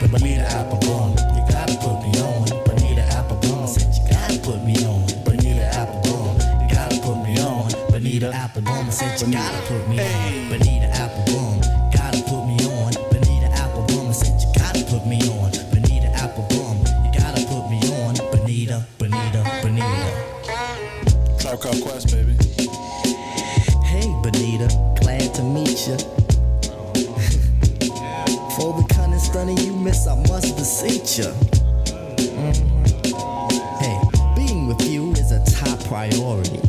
The Bonita Applebum. You gotta put me on. Bonita Applebum. I said you gotta put me on. Bonita Applebum. You gotta put me on. Bonita Applebum. I said you gotta put me on. Bonita Applebum. Gotta put me on. Bonita Applebum. I said you gotta put me on. Bonita Applebum. You gotta put me on. Bonita, Bonita, Bonita. Tribe Called Quest, baby. You. For the cunning stunning you miss, I must beseech you. Hey, being with you is a top priority.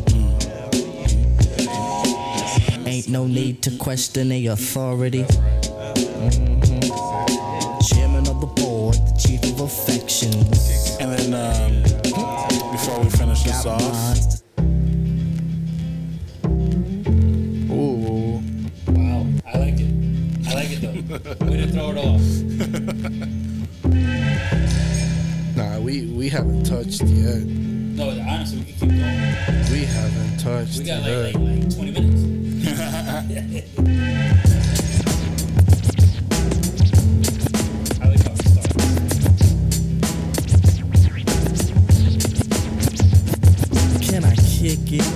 Ain't no need to question the authority. Mhm. Chairman of the board, the chief of affections. And then um, before we finish this off, I like it though. Way to throw it off. Nah, we we haven't touched yet. No, honestly, we can keep going. We haven't touched We got yet. like, like, like 20 minutes. I like how we start. Can I kick it?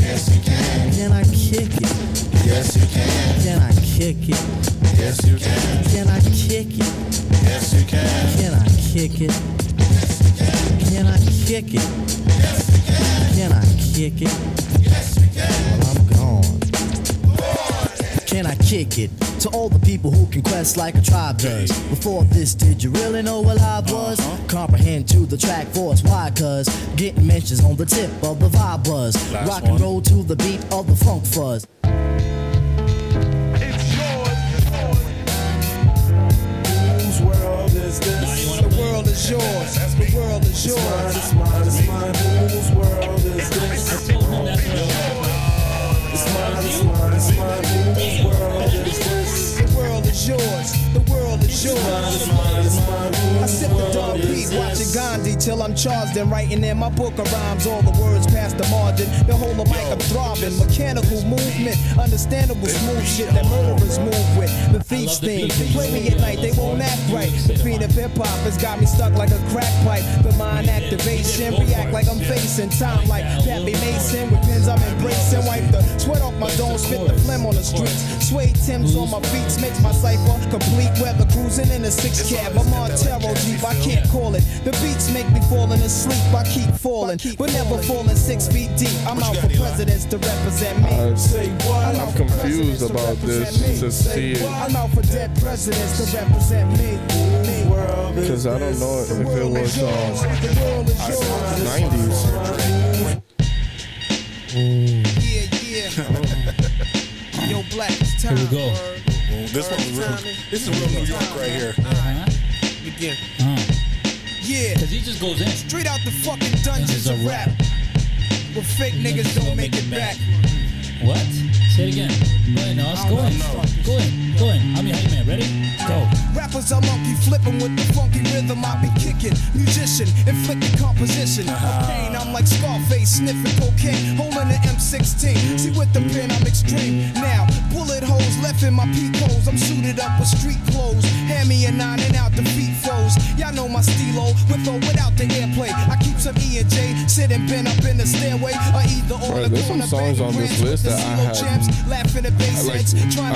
Yes, you can. Can I kick it? Yes, you can. Can I kick it? Kick it? Can I kick it? Can I kick it? Well, I'm gone. Can I kick it? To all the people who can quest like a tribe does. Before this, did you really know what I was? Uh-huh. Comprehend to the track force, why? Cuz getting mentions on the tip of the vibe buzz. Rock and roll to the beat of the funk fuzz. Is yours. The world is yours. It's mine, it's mine, it's mine. Whose world is this? It's mine, it's mine, it's mine. Whose world is this? The world is yours. The world is yours. It's mine, it's mine, it's mine. I sip the dog beat, watching Gandhi till I'm charged and writing in my book of rhymes. All the words past the margin. The whole of mic I'm throbbing. Mechanical movement, understandable smooth shit that murderers move with. The thief's thing. Play me at night, they won't act right. The fiend of hip hop has got me stuck like a crack pipe. The mind activation, react like I'm facing time like Pappy Mason. With pins I'm embracing. Wipe the sweat off my dome, spit the phlegm on the streets. Suede Tim's on my beats makes my cipher complete. Weather cruising in a six cab. I'm on Montero Jeep, I can't call it. The beats make me falling asleep. I keep falling, but never falling six feet deep. I'm out for presidents to represent me. I- I'm confused about this to see it I'm out for dead presidents to represent me. because I don't know if it was um, 90s. Yeah, yeah. Yo, black, it's time. Here we go. This one was real. This is real New York right here. Begin. Uh, Yeah. Cause he just goes in. Straight out the fucking dungeons This is a of rap. Where fake niggas don't make it back. What? Say it again. Go ahead, no, let's go in. Go in. Go in. I'm your hype man. Ready? Go. Rappers are monkey flipping with the funky rhythm I be kicking. Musician, inflicting composition. Uh-huh. of pain, I'm like Scarface, sniffing cocaine, holding an M16. See with the pen, I'm extreme. Now, bullet holes left in my peak holes. I'm suited up with street clothes. Hand me a nine and out the beat flows. Y'all know my stilo, with or without the airplay. I keep some E and J sitting bent up in the stairway, or either on Bro, the there's some corner. songs on this list that I had. I like.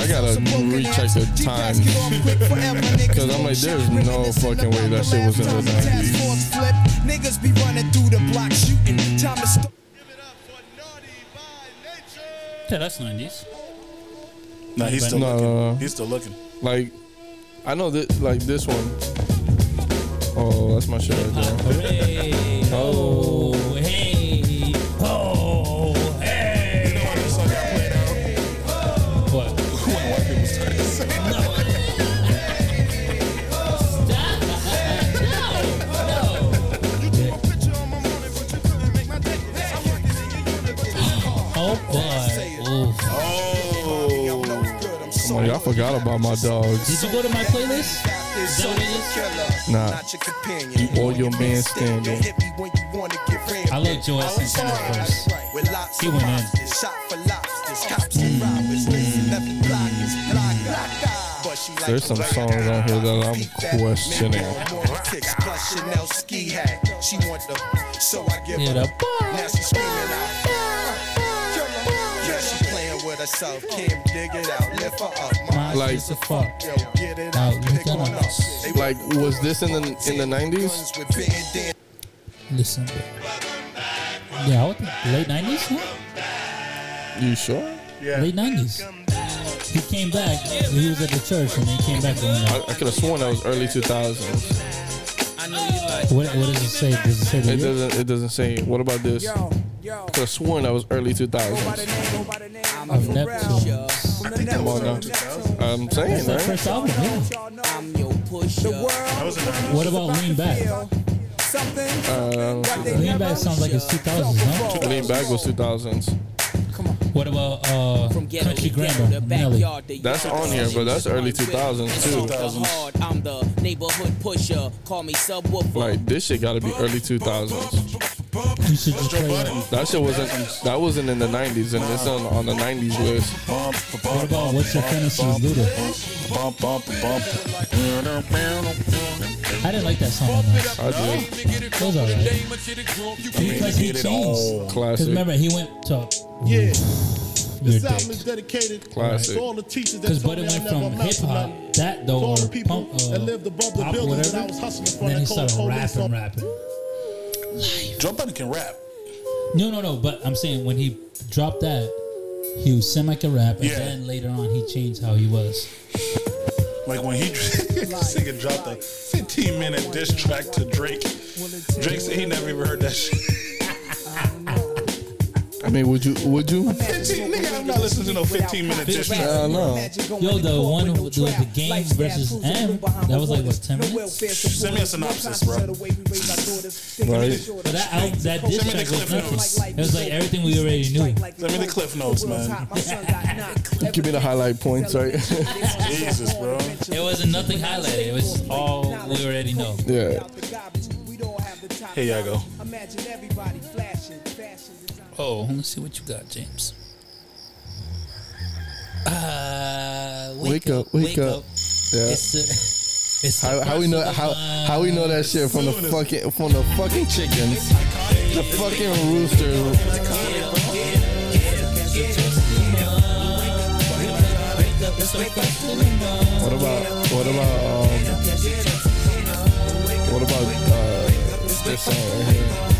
I gotta recheck the time. because I'm like, there's no fucking way that shit was in the 90s. Force flip, niggas be running through the block shooting. Time to stop. Yeah, that's 90s. Nah, he's still No, looking. no, no. He's still looking. Like, I know that like this one. Oh, that's my shit right there. Hooray. Oh, Come on, y'all forgot about my dogs. Did you go to my playlist? Is that what it is? All your man standing. I like Joe Santana's verse. He went in. There's some songs on here that I'm questioning. Kicks plus Chanel playing with herself. Kim, dig it out, lift her up. My Like- shit's a fuck. Yo, get it out, pick at one up. us. Like, was this in the in the 90s? with Ben Dan. Listen. Yeah, what the, late 90s? No? You sure? Yeah, late 90s. He came back. He was at the church and then he came back I, I could have sworn that was early 2000s. What, what does it say? Does it say the It year? doesn't. It doesn't say. What about this? I could have sworn that was early 2000s. Of Neptune. Come on now. I'm That's saying, their right? first album, yeah. What about Lean Back? Uh, Lean Back sounds like it's 2000s, no? Lean Back was 2000s. What about uh, Country Grammar, Nelly? That's on here, but that's early 2000s too. I'm the neighborhood pusher. Call me subwoofer. Like this shit got to be early 2000s. You should just play it. That shit wasn't. That wasn't in the 90s, and it's on on the 90s list. What about What's Your Fantasy with Luda? Bump, bump, bump. I didn't like that song that much. I did. It was alright. Because he Get it changed. all. Because Classic. remember, he went to. Yeah. You're This a album dick. is dedicated Classic. to all the teachers that Because told me it I went never from hip hop, nothing. that To though, all or the people punk, uh, that lived above the pop, buildings whatever. that I was hustling from. Then that he called started police rapping, on- rapping. Joe Budden can rap. No, no, no. But I'm saying when he dropped that, he was semi like a rap, and Yeah. then later on he changed how he was. Like when he this nigga dropped a 15 minute diss track to Drake. Drake said he never even heard that shit. I mean, would you? Would you? 15, nigga, I'm not listening to no 15 minute diss track. I know. Yo, the one with the, the game versus M, that was like what ten minutes. Send me a synopsis, bro. Right. But that album, that diss Send me the track was cliff nothing. notes. It was like everything we already knew. Send me the cliff notes, man. Give me the highlight points, right? Jesus, bro. It wasn't nothing highlighted. It was all we already know. yeah. Here y'all go. Imagine everybody flashing, fashion design. Oh, let's see what you got, James. Uh, Wake up, wake up. Yeah. It's the, it's How, how we know how how we know that shit from the fucking from the fucking chickens, the fucking rooster. What about what about um, what about uh, this song right here?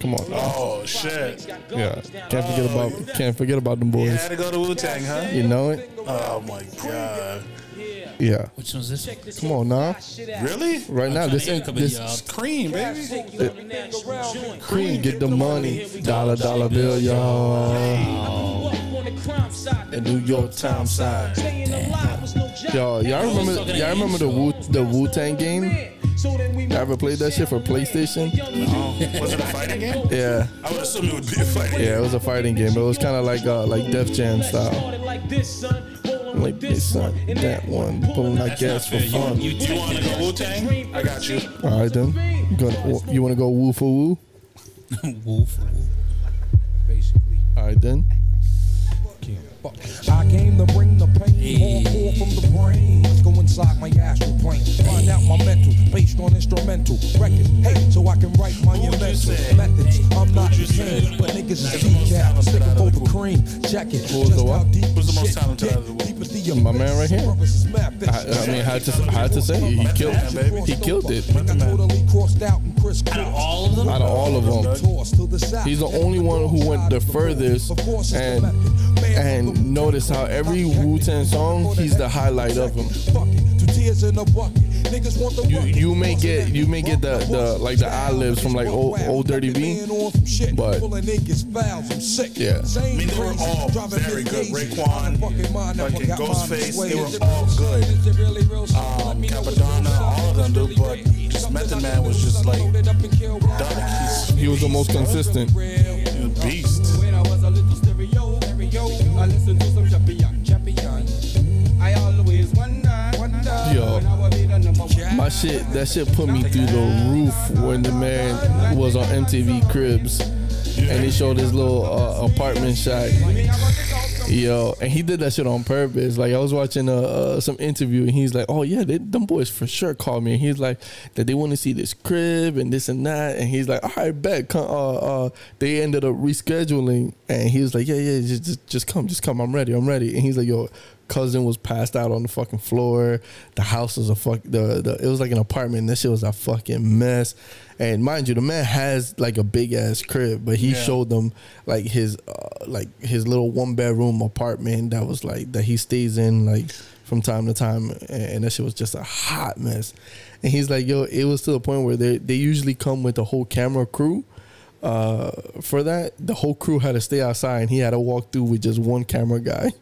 Come on. Oh shit. Yeah, can't forget about can't forget about them You boys. had to go to Wu Tang, huh? You know it. Oh my god. Yeah. Which one's this? Come on now. Really? Right now, this ain't this. Cream, baby. Cream, get the money. Dollar, dollar bill, y'all. The New York Times side. Yo, y'all remember? Y'all remember the Wu the Wu Tang game? Y'all ever played that shit for PlayStation? No. Was it a fighting game? Yeah. I would assume it would be a fighting Game. Yeah, it was a fighting game, but it was kind of like uh, like Def Jam style. Like this, son, that one, pulling that gas for fun. You, you want to go Wu Tang? I got you. All right then, you, gonna, you want to go woo for woo? woo for woo. All right then. I came to bring the pain, hardcore from the brain. Let's go inside my astral plane, find out my mental, based on instrumental records. Hey, so I can write my invention methods. I'm not insane, but niggas is deep sticking for the cream. Check it. Who's the what? The most talented out of the Wu? My man right here. I, I mean, had to had to say it. he killed he killed it. Totally crossed out and crisscrossed. Out of all of them? Out of all of them, he's the only one who went the furthest and and notice how every Wu Tang song he's the highlight of them. Two tears in a bucket. Niggas want the You you may get you may get the, the like the ad libs from like old old Dirty B, but yeah. I mean, they were all very good. Raekwon, fucking Ghostface, they were all good. Um, Cappadonna, all of them, dude. But just Method Man was just like done. He's He was the most consistent. a beast. When I was a Yo. My shit, that shit put me through the roof when the man was on MTV Cribs and he showed his little uh, apartment shot. Yo, and he did that shit on purpose. Like I was watching uh, uh, some interview and he's like, "Oh yeah, they, them boys for sure called me." And he's like, "That they want to see this crib and this and that." And he's like, "All right, bet." Come, uh, uh, they ended up rescheduling, and he was like, "Yeah, yeah, just, just, just come, just come. I'm ready, I'm ready." And he's like, "Yo." Cousin was passed out on the fucking floor. The house was a fuck. The, the it was like an apartment. This shit was a fucking mess. And mind you, the man has like a big ass crib, but he Yeah. showed them like his uh, like his little one bedroom apartment that was like that he stays in like from time to time, and, that shit was just a hot mess. And he's like, yo, it was to the point where they they usually come with the whole camera crew. Uh, for that, the whole crew had to stay outside, and he had to walk through with just one camera guy.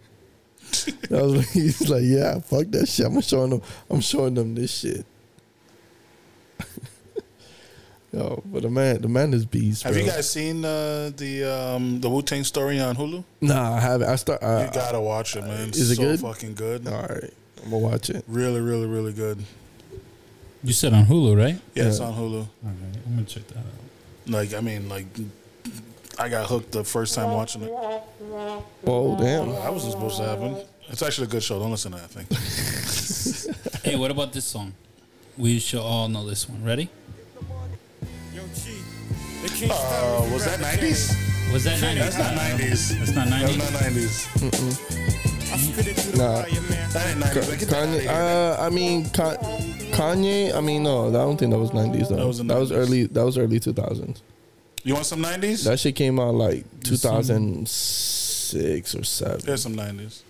I was like, he's like, yeah, fuck that shit. I'm showing them. I'm showing them this shit. Yo, but the man, the man is beast. Have bro. you guys seen uh, the um, the Wu Tang story on Hulu? Nah, I haven't. I start. Uh, you gotta watch it, man. It's is it so good? fucking good. All right, I'm gonna watch it. Really, really, really good. You said on Hulu, right? Yeah, it's on Hulu. All right, I'm gonna check that out. Like, I mean, like, I got hooked the first time watching it. Oh damn! That wasn't supposed to happen. It's actually a good show. Don't listen to that thing. Hey, what about this song? We should all know this one. Ready? Uh, was that 90s? Was that 90s? That's not 90s. That's not That's 90s. not 90s. Nah, That ain't 90s. Like, get that outta Kanye. Uh, I mean, Kanye. I mean, no, I don't think that was '90s though. That was the that was early. That was early 2000s. You want some 90s? That shit came out like 2006 or seven. There's some 90s.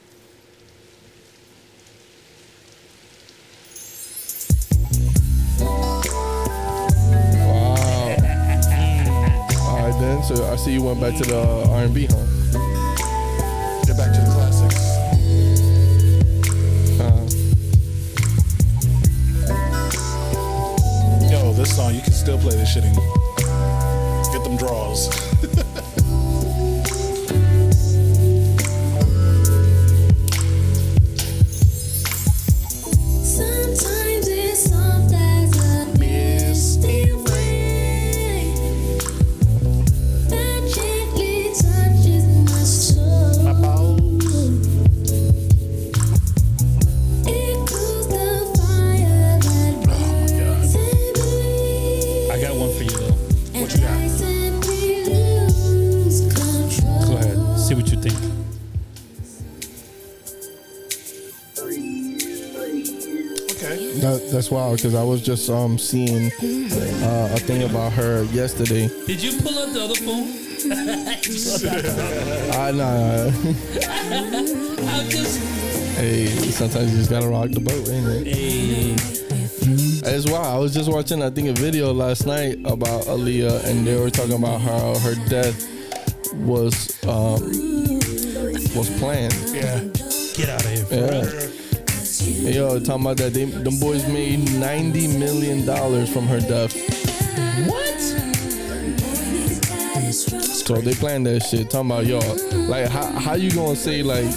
Wow. All right then. So I see you went back to the R&B, huh? Get back to the classics. Uh, Yo, this song, you can still play this shit and them draws. That's wild because I was just um seeing uh, a thing about her yesterday. Did you pull up the other phone? I nah, I'm just. Hey, sometimes you just gotta rock the boat, ain't it? Hey. As well, I was just watching, I think, a video last night about Aaliyah, and they were talking about how her death was um, was planned. Yeah. Get out of here. Yeah. Yo, talking about that, they, them boys made ninety million dollars from her death. What? So they planned that shit. Talking about y'all, like how how you gonna say like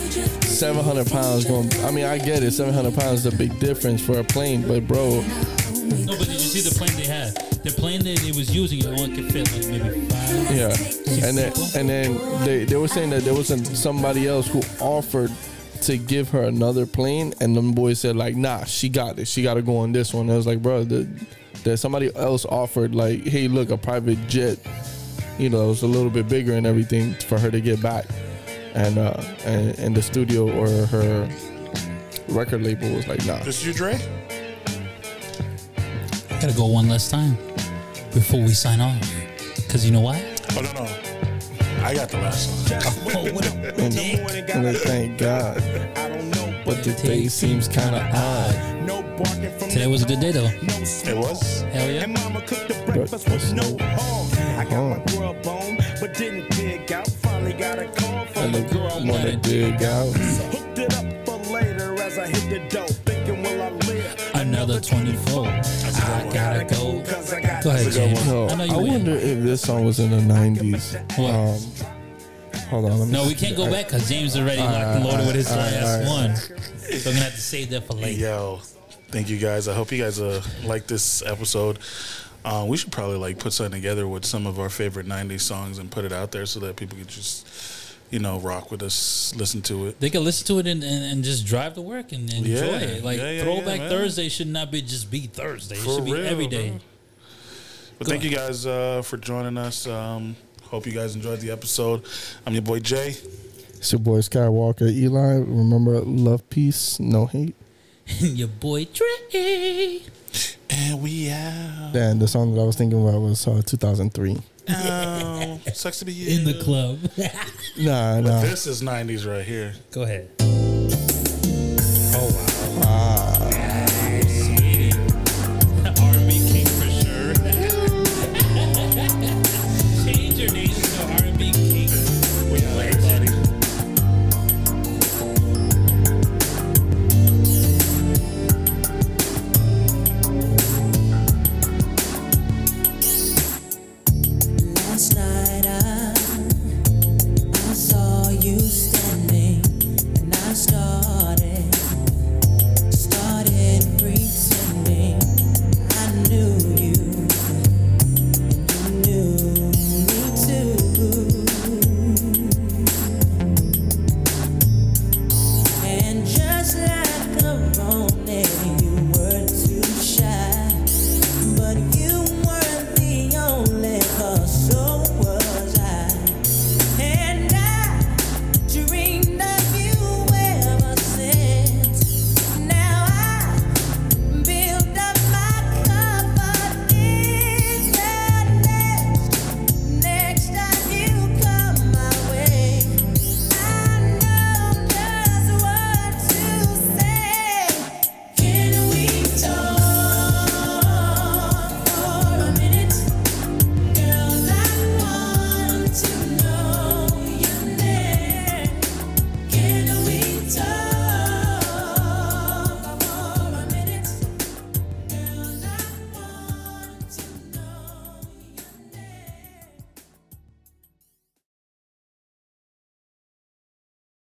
seven hundred pounds? Going, I mean, I get it. Seven hundred pounds is a big difference for a plane, but bro, No, but did you see the plane they had? The plane that they was using, it only could fit like maybe five. Yeah, and then and then they, they were saying that there was some, somebody else who offered to give her another plane, and them boys said like, nah, she got it. She got to go on this one. And I was like, bro, the, that somebody else offered like, hey, look, a private jet. You know, it was a little bit bigger and everything for her to get back, and uh, and, and the studio or her record label was like, nah. This you, Dre? Gotta go one last time before we sign off. Cause you know why? Oh no no, I got the last one. And, and I thank God, but the day seems kind of odd. Today was a good day though. It was. Hell yeah. But what's no harm? but didn't dig out. Finally got a call from the they girl. wanna dig out. Hooked it up for later as I hit the dope. Another 24. I gotta go. Go ahead, That's a good James. No, I know I, you will. wonder if this song was in the nineties. Um, hold on. Let me No, we can't go I- back because James already All locked right, and loaded with his all right, last all right. one. So I'm gonna have to save that for later. Yo, thank you guys. I hope you guys uh, like this episode. Uh, we should probably like put something together with some of our favorite '90s songs and put it out there so that people can just, you know, rock with us, listen to it. They can listen to it and, and, and just drive to work and, and Yeah. enjoy it. Like Yeah, yeah, Throwback yeah. Thursday should not be just be Thursday. It For should be real, every day. bro. But Go thank you guys uh, for joining us. Um, hope you guys enjoyed the episode. I'm your boy Jay. It's your boy Skywalker. Eli, remember love, peace, no hate. Your boy Trey. And we out. Then the song that I was thinking about was uh, 2003. Oh, sucks to be you. In the club. Nah, But nah. this is '90s right here. Go ahead. Oh wow.